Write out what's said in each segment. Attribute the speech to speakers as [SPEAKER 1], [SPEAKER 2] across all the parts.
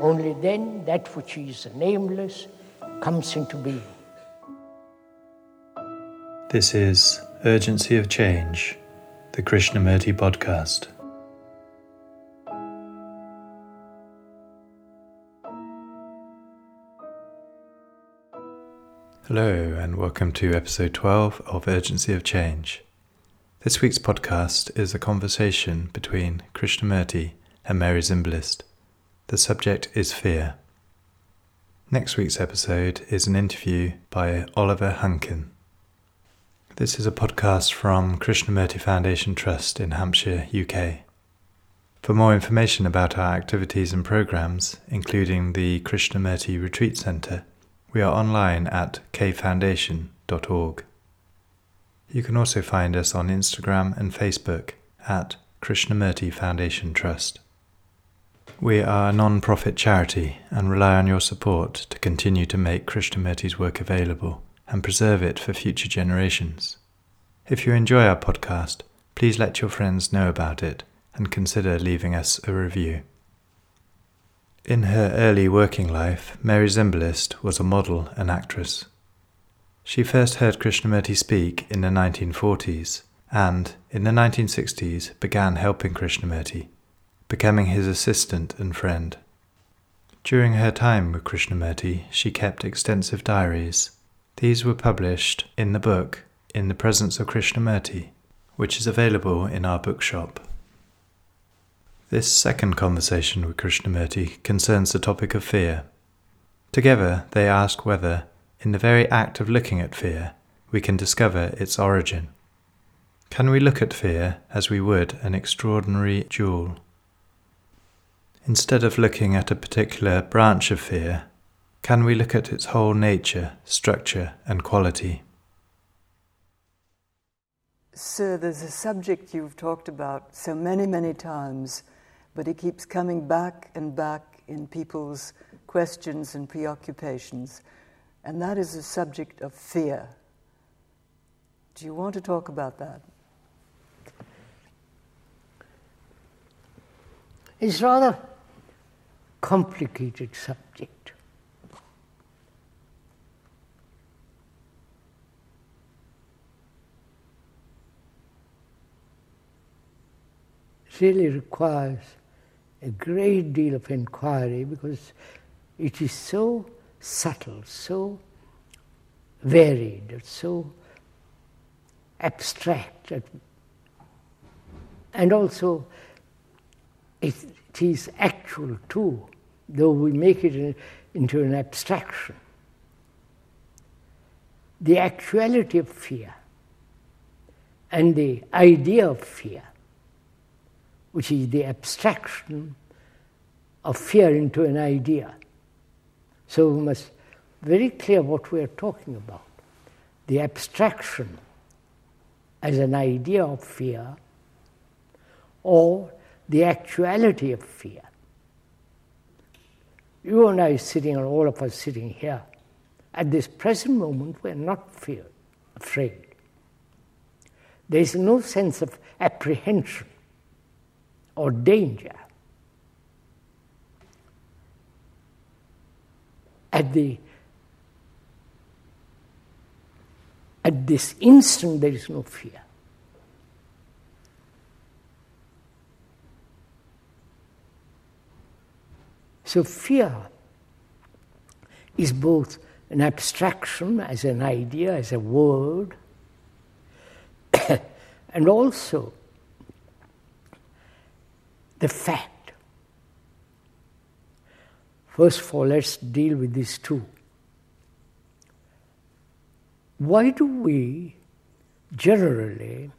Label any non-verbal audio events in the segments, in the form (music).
[SPEAKER 1] Only then that which is nameless comes into being.
[SPEAKER 2] This is Urgency of Change, the Krishnamurti podcast. Hello, and welcome to episode 12 of Urgency of Change. This week's podcast is a conversation between Krishnamurti and Mary Zimbalist. The subject is fear. Next week's episode is an interview by Oliver Hankin. This is a podcast from Krishnamurti Foundation Trust in Hampshire, UK. For more information about our activities and programs, including the Krishnamurti Retreat Centre, we are online at kfoundation.org. You can also find us on Instagram and Facebook at Krishnamurti Foundation Trust. We are a non profit charity and rely on your support to continue to make Krishnamurti's work available and preserve it for future generations. If you enjoy our podcast, please let your friends know about it and consider leaving us a review. In her early working life, Mary Zimbalist was a model and actress. She first heard Krishnamurti speak in the 1940s and, in the 1960s, began helping Krishnamurti, becoming his assistant and friend. During her time with Krishnamurti, she kept extensive diaries. These were published in the book In the Presence of Krishnamurti, which is available in our bookshop. This second conversation with Krishnamurti concerns the topic of fear. Together, they ask whether, in the very act of looking at fear, we can discover its origin. Can we look at fear as we would an extraordinary jewel? Instead of looking at a particular branch of fear, can we look at its whole nature, structure, and quality?
[SPEAKER 3] Sir, there's a subject you've talked about so many, many times but it keeps coming back and back in people's questions and preoccupations, and that is the subject of fear. Do you want to talk about that?
[SPEAKER 1] It's rather complicated subject. It really requires a great deal of inquiry because it is so subtle, so varied, so abstract, and also it, it is actual too, though we make it into an abstraction. The actuality of fear and the idea of fear which is the abstraction of fear into an idea. So we must very clear what we are talking about. The abstraction as an idea of fear or the actuality of fear. You and I sitting, and all of us sitting here, at this present moment, we are not fear, afraid. There is no sense of apprehension or danger. At the at this instant there is no fear. So fear is both an abstraction as an idea, as a word, (coughs) and also the fact. First of all, let's deal with these two. Why do we generally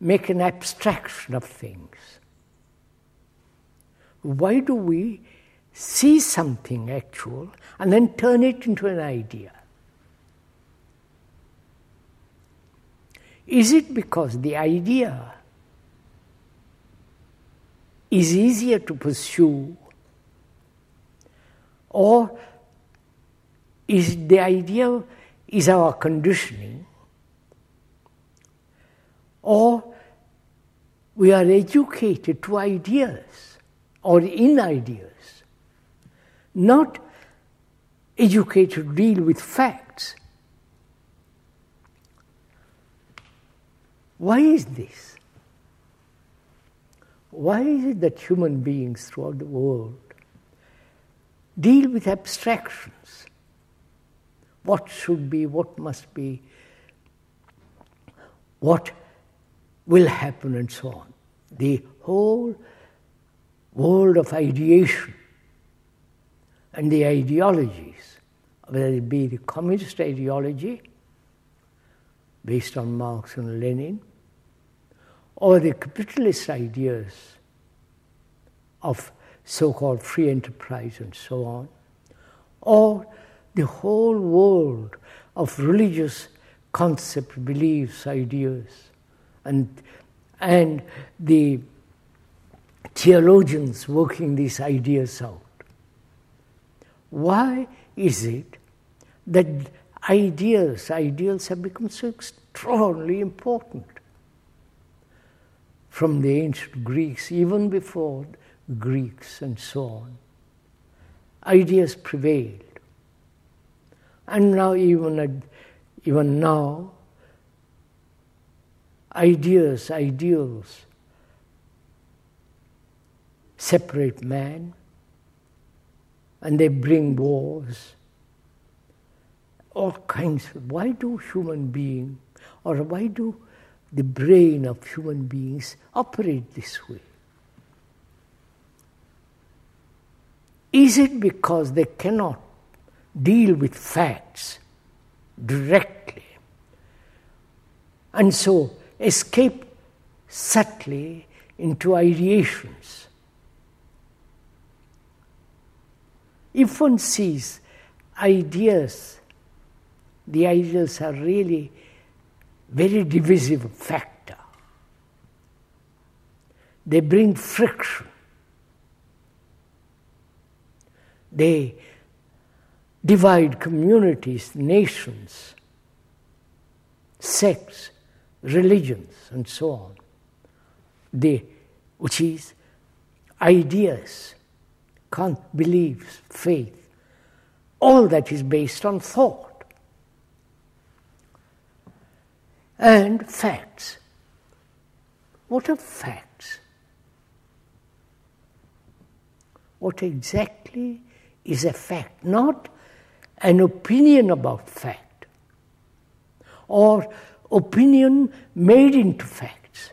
[SPEAKER 1] make an abstraction of things? Why do we see something actual and then turn it into an idea? Is it because the idea is easier to pursue, or is the idea is our conditioning, or we are educated to ideas or in ideas, not educated to deal with facts. Why is this? Why is it that human beings throughout the world deal with abstractions? What should be, what must be, what will happen, and so on. The whole world of ideation and the ideologies, whether it be the communist ideology based on Marx and Lenin, or the capitalist ideas of so called free enterprise and so on, or the whole world of religious concepts, beliefs, ideas, and, and the theologians working these ideas out. Why is it that ideas, ideals have become so extraordinarily important? from the ancient Greeks, even before Greeks and so on. Ideas prevailed. And now, even, even now, ideas, ideals separate man and they bring wars. All kinds of, why do human beings, or why do the brain of human beings operate this way? Is it because they cannot deal with facts directly and so escape subtly into ideations? If one sees ideas, the ideas are really very divisive factor. They bring friction. They divide communities, nations, sects, religions, and so on. They, which is ideas, beliefs, faith, all that is based on thought. and facts. What are facts? What exactly is a fact? Not an opinion about fact or opinion made into facts.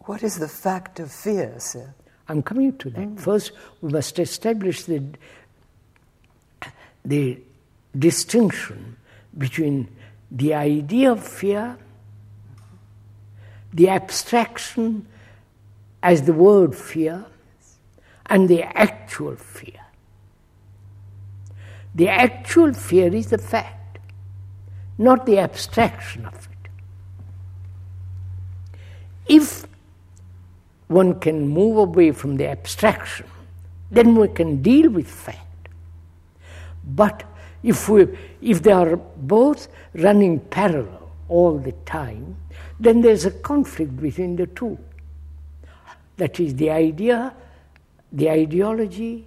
[SPEAKER 3] What is the fact of fear, sir?
[SPEAKER 1] I'm coming to that. Mm. First, we must establish the, the distinction between the idea of fear, the abstraction as the word fear, and the actual fear. The actual fear is the fact, not the abstraction of it. If one can move away from the abstraction, then we can deal with fact. But if, we, if they are both running parallel all the time, then there's a conflict between the two. That is the idea, the ideology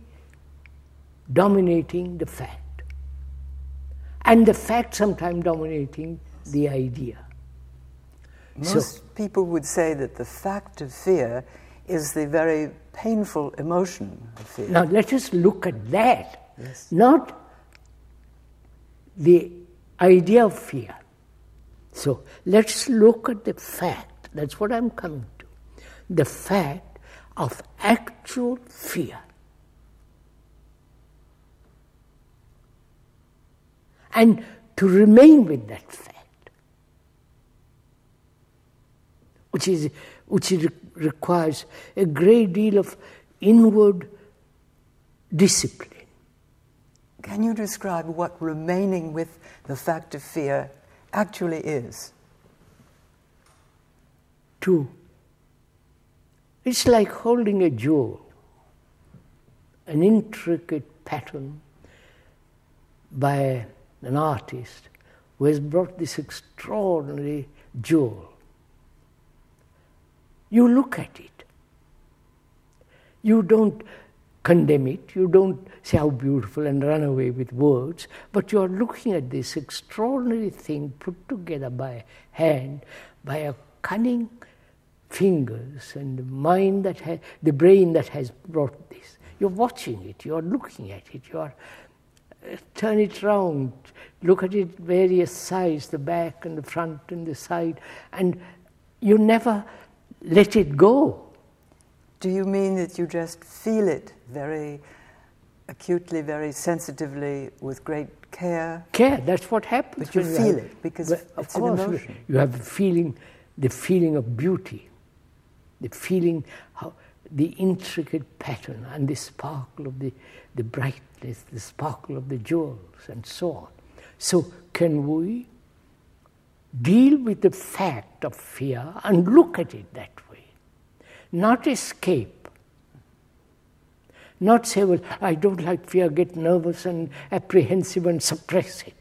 [SPEAKER 1] dominating the fact, and the fact sometimes dominating the idea.
[SPEAKER 3] Most so, people would say that the fact of fear is the very painful emotion of fear.
[SPEAKER 1] Now let us look at that, yes. not the idea of fear. So let's look at the fact, that's what I'm coming to, the fact of actual fear. And to remain with that fact, which, is, which is, requires a great deal of inward discipline.
[SPEAKER 3] Can you describe what remaining with the fact of fear actually is?
[SPEAKER 1] Two. It's like holding a jewel, an intricate pattern by an artist who has brought this extraordinary jewel. You look at it. You don't condemn it, you don't say how beautiful and run away with words, but you're looking at this extraordinary thing put together by hand, by a cunning fingers and mind that has, the brain that has brought this. You're watching it, you're looking at it, you're uh, turn it round, look at it various sides, the back and the front and the side, and you never let it go.
[SPEAKER 3] Do you mean that you just feel it very acutely, very sensitively, with great care?
[SPEAKER 1] Care, that's what happens.
[SPEAKER 3] But you feel
[SPEAKER 1] have,
[SPEAKER 3] it because it's
[SPEAKER 1] of
[SPEAKER 3] an
[SPEAKER 1] course,
[SPEAKER 3] emotion.
[SPEAKER 1] You have the feeling, the feeling of beauty, the feeling, how, the intricate pattern and the sparkle of the, the brightness, the sparkle of the jewels, and so on. So, can we deal with the fact of fear and look at it that way? Not escape. Not say, well, I don't like fear, get nervous and apprehensive and suppress it,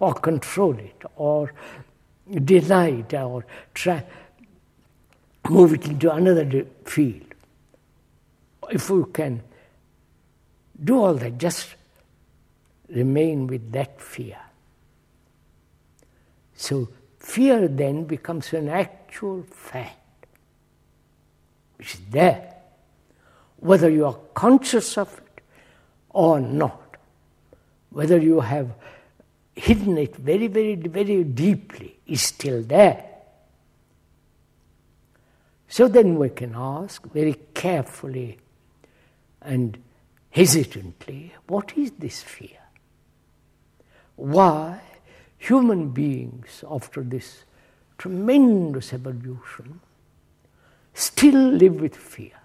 [SPEAKER 1] or control it, or deny it, or try move it into another field. If we can do all that, just remain with that fear. So, fear then becomes an actual fact, which is there, whether you are conscious of it or not, whether you have hidden it very, very, very deeply, is still there. So then we can ask very carefully and hesitantly what is this fear? Why human beings, after this tremendous evolution, still live with fear?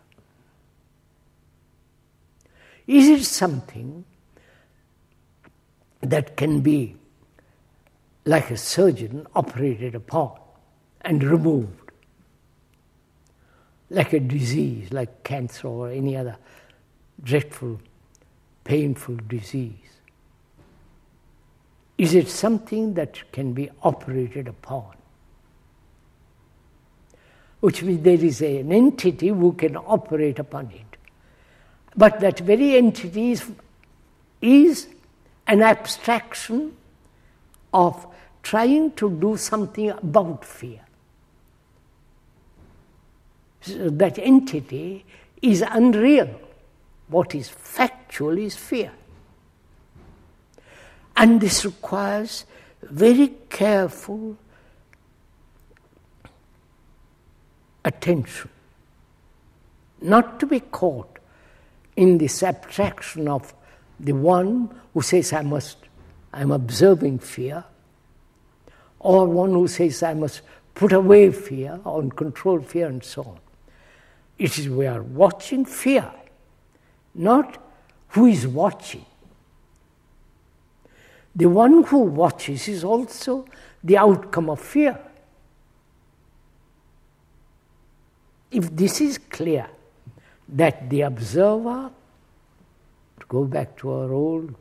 [SPEAKER 1] Is it something that can be, like a surgeon, operated upon and removed? like a disease, like cancer or any other dreadful, painful disease? Is it something that can be operated upon? Which means there is an entity who can operate upon it. But that very entity is, is an abstraction of trying to do something about fear that entity is unreal. What is factual is fear. And this requires very careful attention, not to be caught in this abstraction of the one who says, I must, I'm observing fear, or one who says, I must put away fear or control fear and so on. It is we are watching fear, not who is watching. The one who watches is also the outcome of fear. If this is clear, that the observer, to go back to our old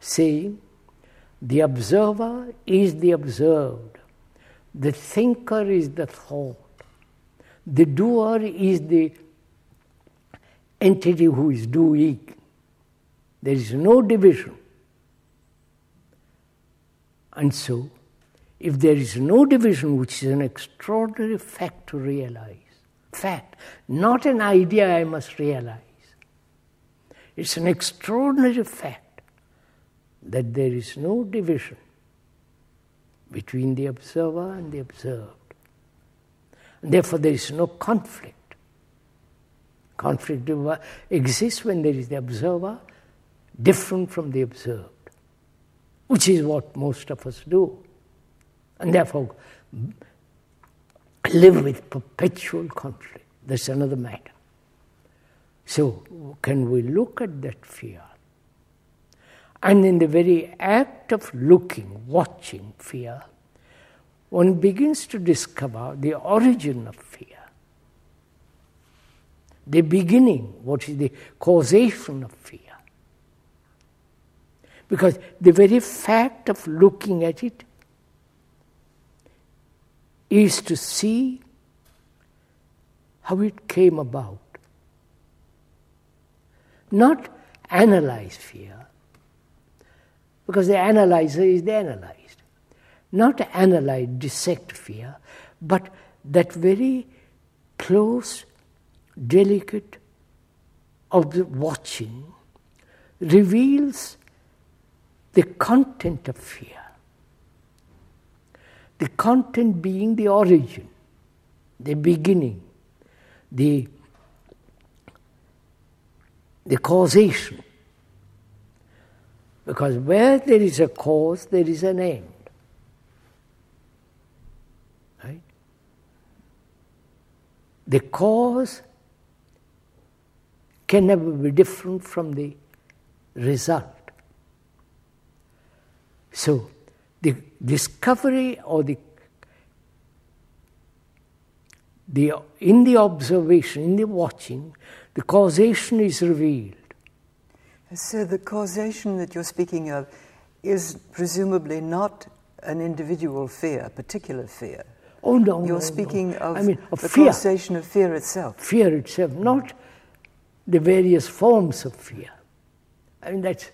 [SPEAKER 1] saying, the observer is the observed, the thinker is the thought, the doer is the entity who is doing. There is no division. And so, if there is no division, which is an extraordinary fact to realize, fact, not an idea I must realize, it's an extraordinary fact that there is no division between the observer and the observed. And therefore, there is no conflict. Conflict exists when there is the observer different from the observed, which is what most of us do. And therefore, live with perpetual conflict. That's another matter. So, can we look at that fear? And in the very act of looking, watching fear, one begins to discover the origin of fear. The beginning, what is the causation of fear. Because the very fact of looking at it is to see how it came about. Not analyze fear, because the analyzer is the analyzed. Not analyze, dissect fear, but that very close, delicate of the watching reveals the content of fear. The content being the origin, the beginning, the, the causation. Because where there is a cause, there is an end. Right? The cause can never be different from the result. So, the discovery or the, the in the observation, in the watching, the causation is revealed.
[SPEAKER 3] So, the causation that you're speaking of is presumably not an individual fear, a particular fear.
[SPEAKER 1] Oh no!
[SPEAKER 3] You're
[SPEAKER 1] no,
[SPEAKER 3] speaking
[SPEAKER 1] no.
[SPEAKER 3] of
[SPEAKER 1] I mean, of
[SPEAKER 3] the
[SPEAKER 1] fear.
[SPEAKER 3] causation of fear itself.
[SPEAKER 1] Fear itself, not the various forms of fear. I mean, that's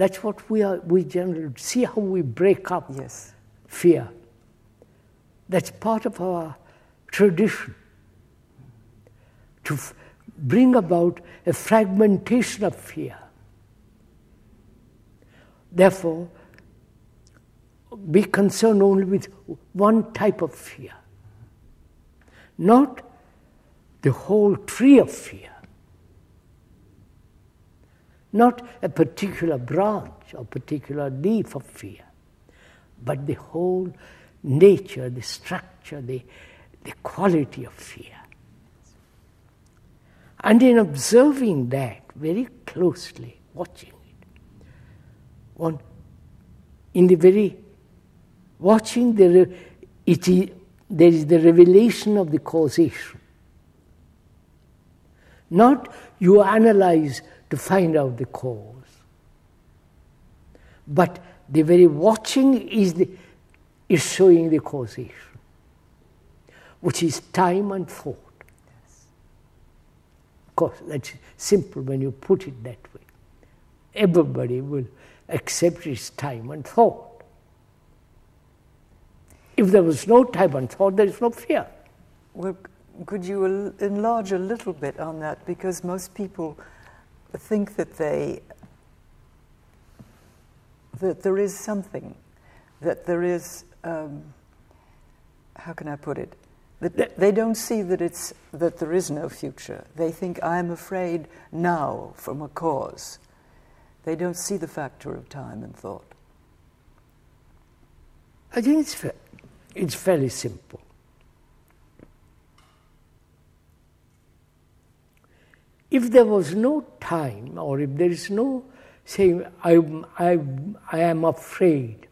[SPEAKER 1] that's what we are. We generally see how we break up
[SPEAKER 3] Yes.
[SPEAKER 1] fear. That's part of our tradition to f- bring about a fragmentation of fear. Therefore, be concerned only with one type of fear, not the whole tree of fear, not a particular branch or particular leaf of fear, but the whole nature, the structure, the, the quality of fear. And in observing that very closely, watching it, one, in the very watching the it is, there is the revelation of the causation. Not you analyze to find out the cause, but the very watching is, the, is showing the causation, which is time and thought. Of course, that's simple when you put it that way. Everybody will accept its time and thought. If there was no time and thought, there is no fear.
[SPEAKER 3] Well, could you enlarge a little bit on that? Because most people think that they that there is something, that there is. Um, how can I put it? That they don't see that it's that there is no future. They think I'm afraid now from a cause. They don't see the factor of time and thought.
[SPEAKER 1] I think it's, fa- it's fairly simple. If there was no time, or if there is no saying, I, I, I am afraid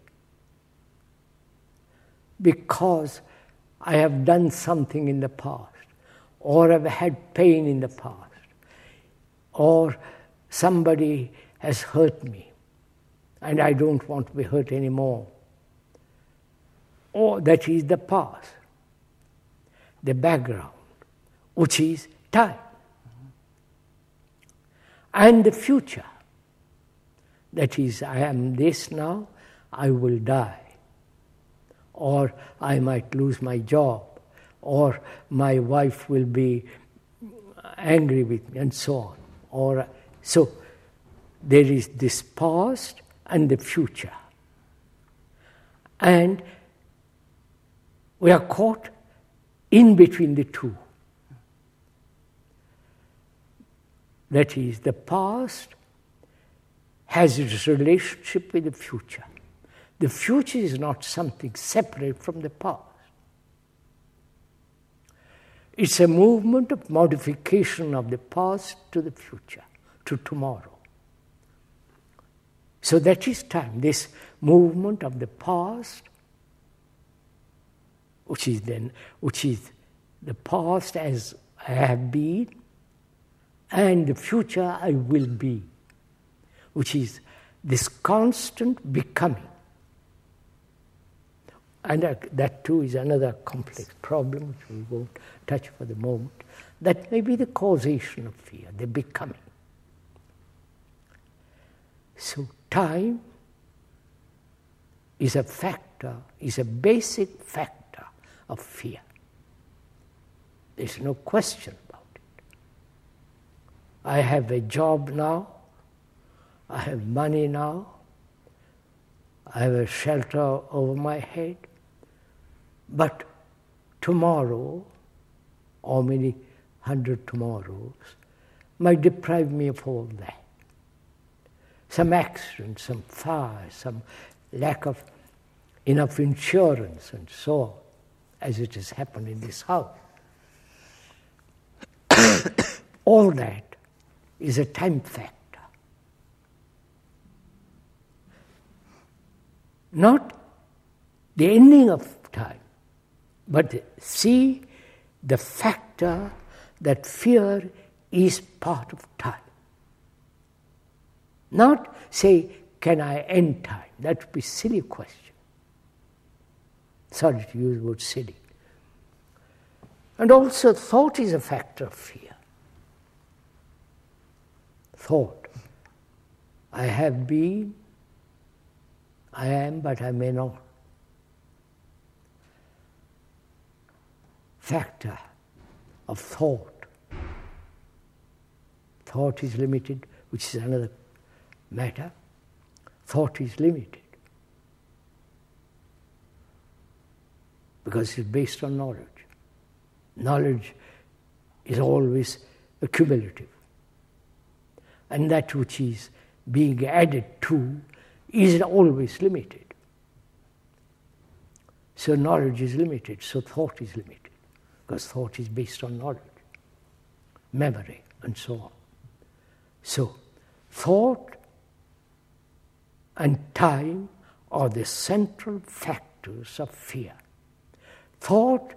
[SPEAKER 1] because I have done something in the past, or I've had pain in the past, or somebody has hurt me and I don't want to be hurt anymore. Or that is the past, the background, which is time, and the future, that is, I am this now, I will die, or I might lose my job, or my wife will be angry with me, and so on. Or so there is this past and the future, and we are caught in between the two. That is, the past has its relationship with the future. The future is not something separate from the past. It's a movement of modification of the past to the future, to tomorrow. So that is time, this movement of the past, which is then, which is the past as I have been, and the future I will be, which is this constant becoming. And that too is another complex problem which we won't touch for the moment. That may be the causation of fear, the becoming. So, time is a factor, is a basic factor of fear. There's no question. I have a job now, I have money now, I have a shelter over my head, but tomorrow, or many hundred tomorrows, might deprive me of all that. Some accident, some fire, some lack of enough insurance, and so on, as it has happened in this house. (coughs) all that is a time factor. Not the ending of time, but see the factor that fear is part of time. Not say, can I end time? That would be a silly question. Sorry to use the word silly. And also, thought is a factor of fear. Thought. I have been, I am, but I may not. Factor of thought. Thought is limited, which is another matter. Thought is limited because it's based on knowledge. Knowledge is always accumulative. And that which is being added to is always limited. So knowledge is limited, so thought is limited because thought is based on knowledge, memory, and so on. So, thought and time are the central factors of fear. Thought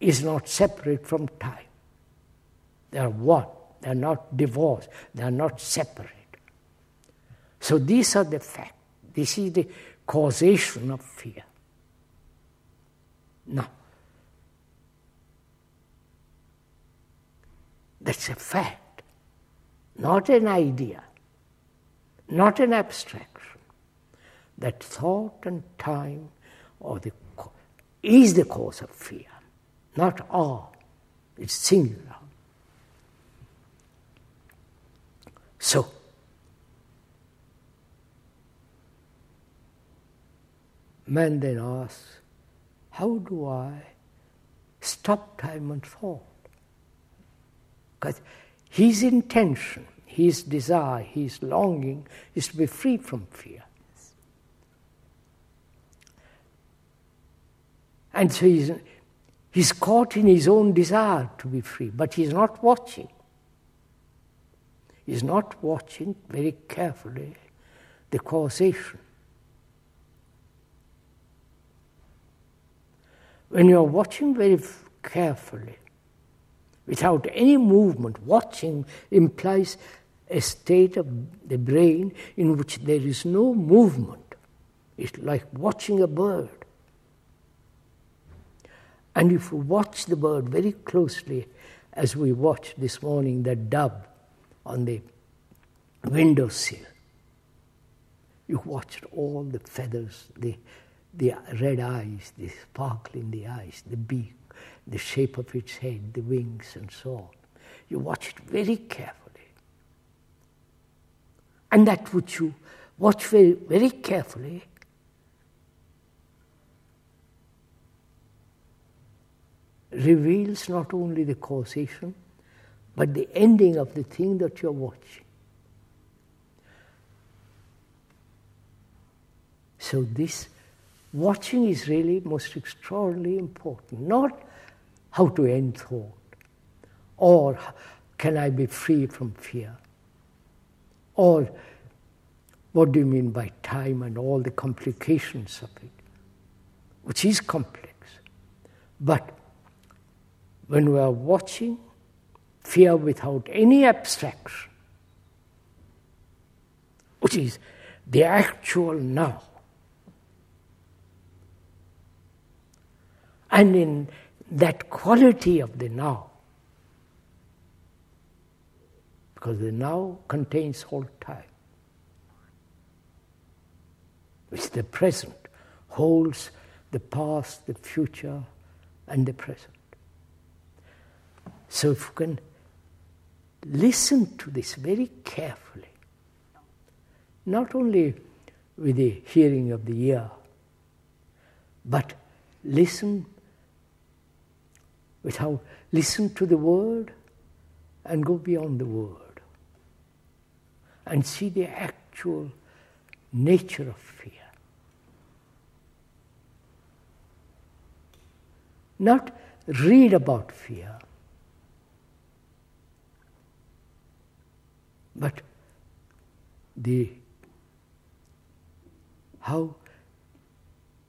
[SPEAKER 1] is not separate from time. They are one. They are not divorced. They are not separate. So these are the facts. This is the causation of fear. Now, That's a fact, not an idea, not an abstraction. That thought and time or the, is the cause of fear, not all. It's singular. So, man then asks, how do I stop time and thought? Because his intention, his desire, his longing is to be free from fear. And so he's, he's caught in his own desire to be free, but he's not watching. He's not watching very carefully the causation. When you're watching very carefully, without any movement. Watching implies a state of the brain in which there is no movement. It's like watching a bird. And if you watch the bird very closely, as we watched this morning the dove on the windowsill, you watched all the feathers, the, the red eyes, the sparkle in the eyes, the beak, the shape of its head, the wings, and so on. You watch it very carefully. And that which you watch very, very carefully reveals not only the causation, but the ending of the thing that you're watching. So, this watching is really most extraordinarily important. Not how to end thought? Or can I be free from fear? Or what do you mean by time and all the complications of it, which is complex. But when we are watching fear without any abstraction, which is the actual now, and in that quality of the now, because the now contains all time which the present holds the past, the future, and the present. So if you can listen to this very carefully, not only with the hearing of the ear, but listen with how listen to the word and go beyond the word and see the actual nature of fear. not read about fear, but the how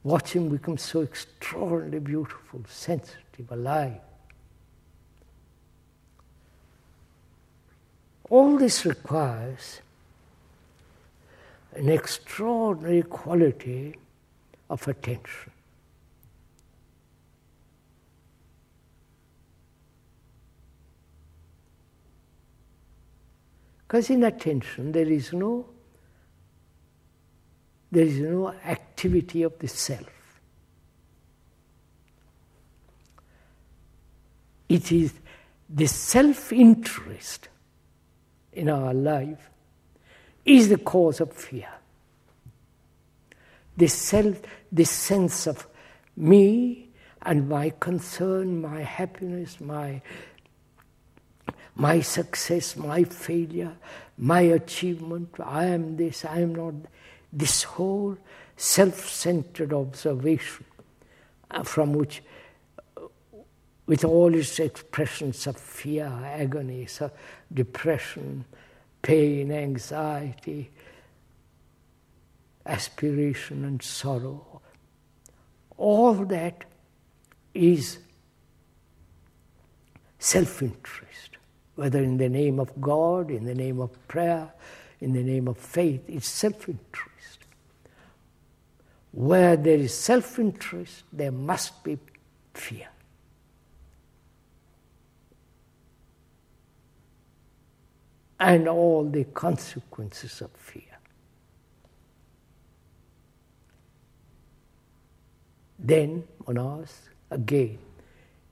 [SPEAKER 1] watching becomes so extraordinarily beautiful, sensitive, alive. All this requires an extraordinary quality of attention. Because in attention there is no there is no activity of the self. It is the self interest in our life is the cause of fear. The self, the sense of me and my concern, my happiness, my my success, my failure, my achievement, I am this, I am not. This whole self centered observation uh, from which, uh, with all its expressions of fear, agony, depression, pain, anxiety, aspiration, and sorrow, all that is self interest whether in the name of God, in the name of prayer, in the name of faith, it's self interest. Where there is self interest, there must be fear. And all the consequences of fear. Then, one asks again,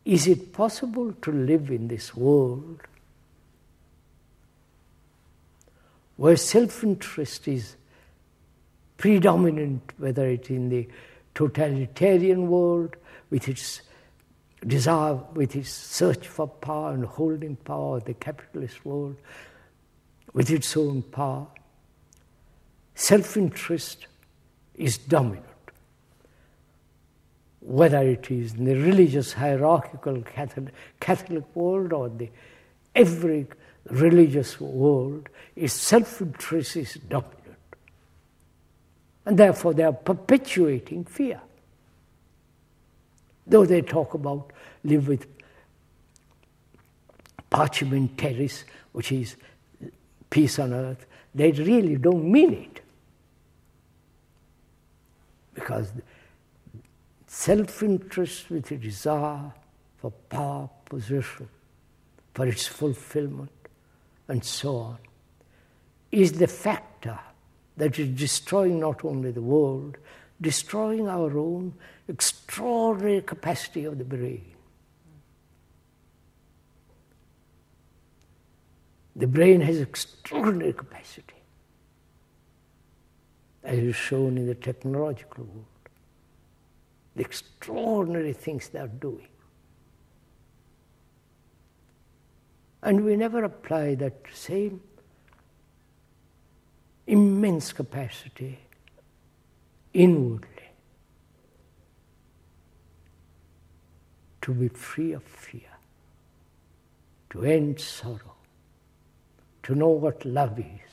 [SPEAKER 1] is it possible to live in this world where self interest is predominant, whether it's in the totalitarian world with its desire, with its search for power and holding power, the capitalist world with its own power, self interest is dominant. Whether it is in the religious hierarchical Catholic, Catholic world or the every religious world is self-interest is dominant. And therefore they are perpetuating fear. Though they talk about live with pacem in terris, which is peace on earth, they really don't mean it. Because self-interest with a desire for power, position, for its fulfillment, and so on, is the factor that is destroying not only the world, destroying our own extraordinary capacity of the brain. The brain has extraordinary capacity, as is shown in the technological world. The extraordinary things they are doing. And we never apply that same immense capacity inwardly. to be free of fear, to end sorrow, to know what love is,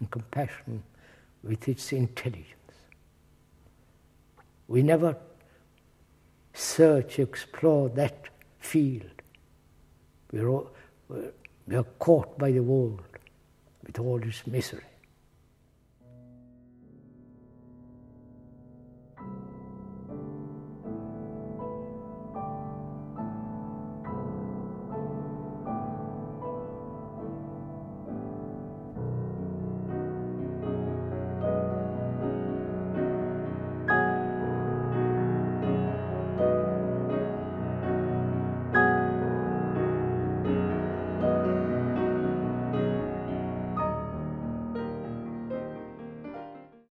[SPEAKER 1] and compassion with its intelligence. We never search, explore that field. We're, all, we're, we're caught by the world with all its misery.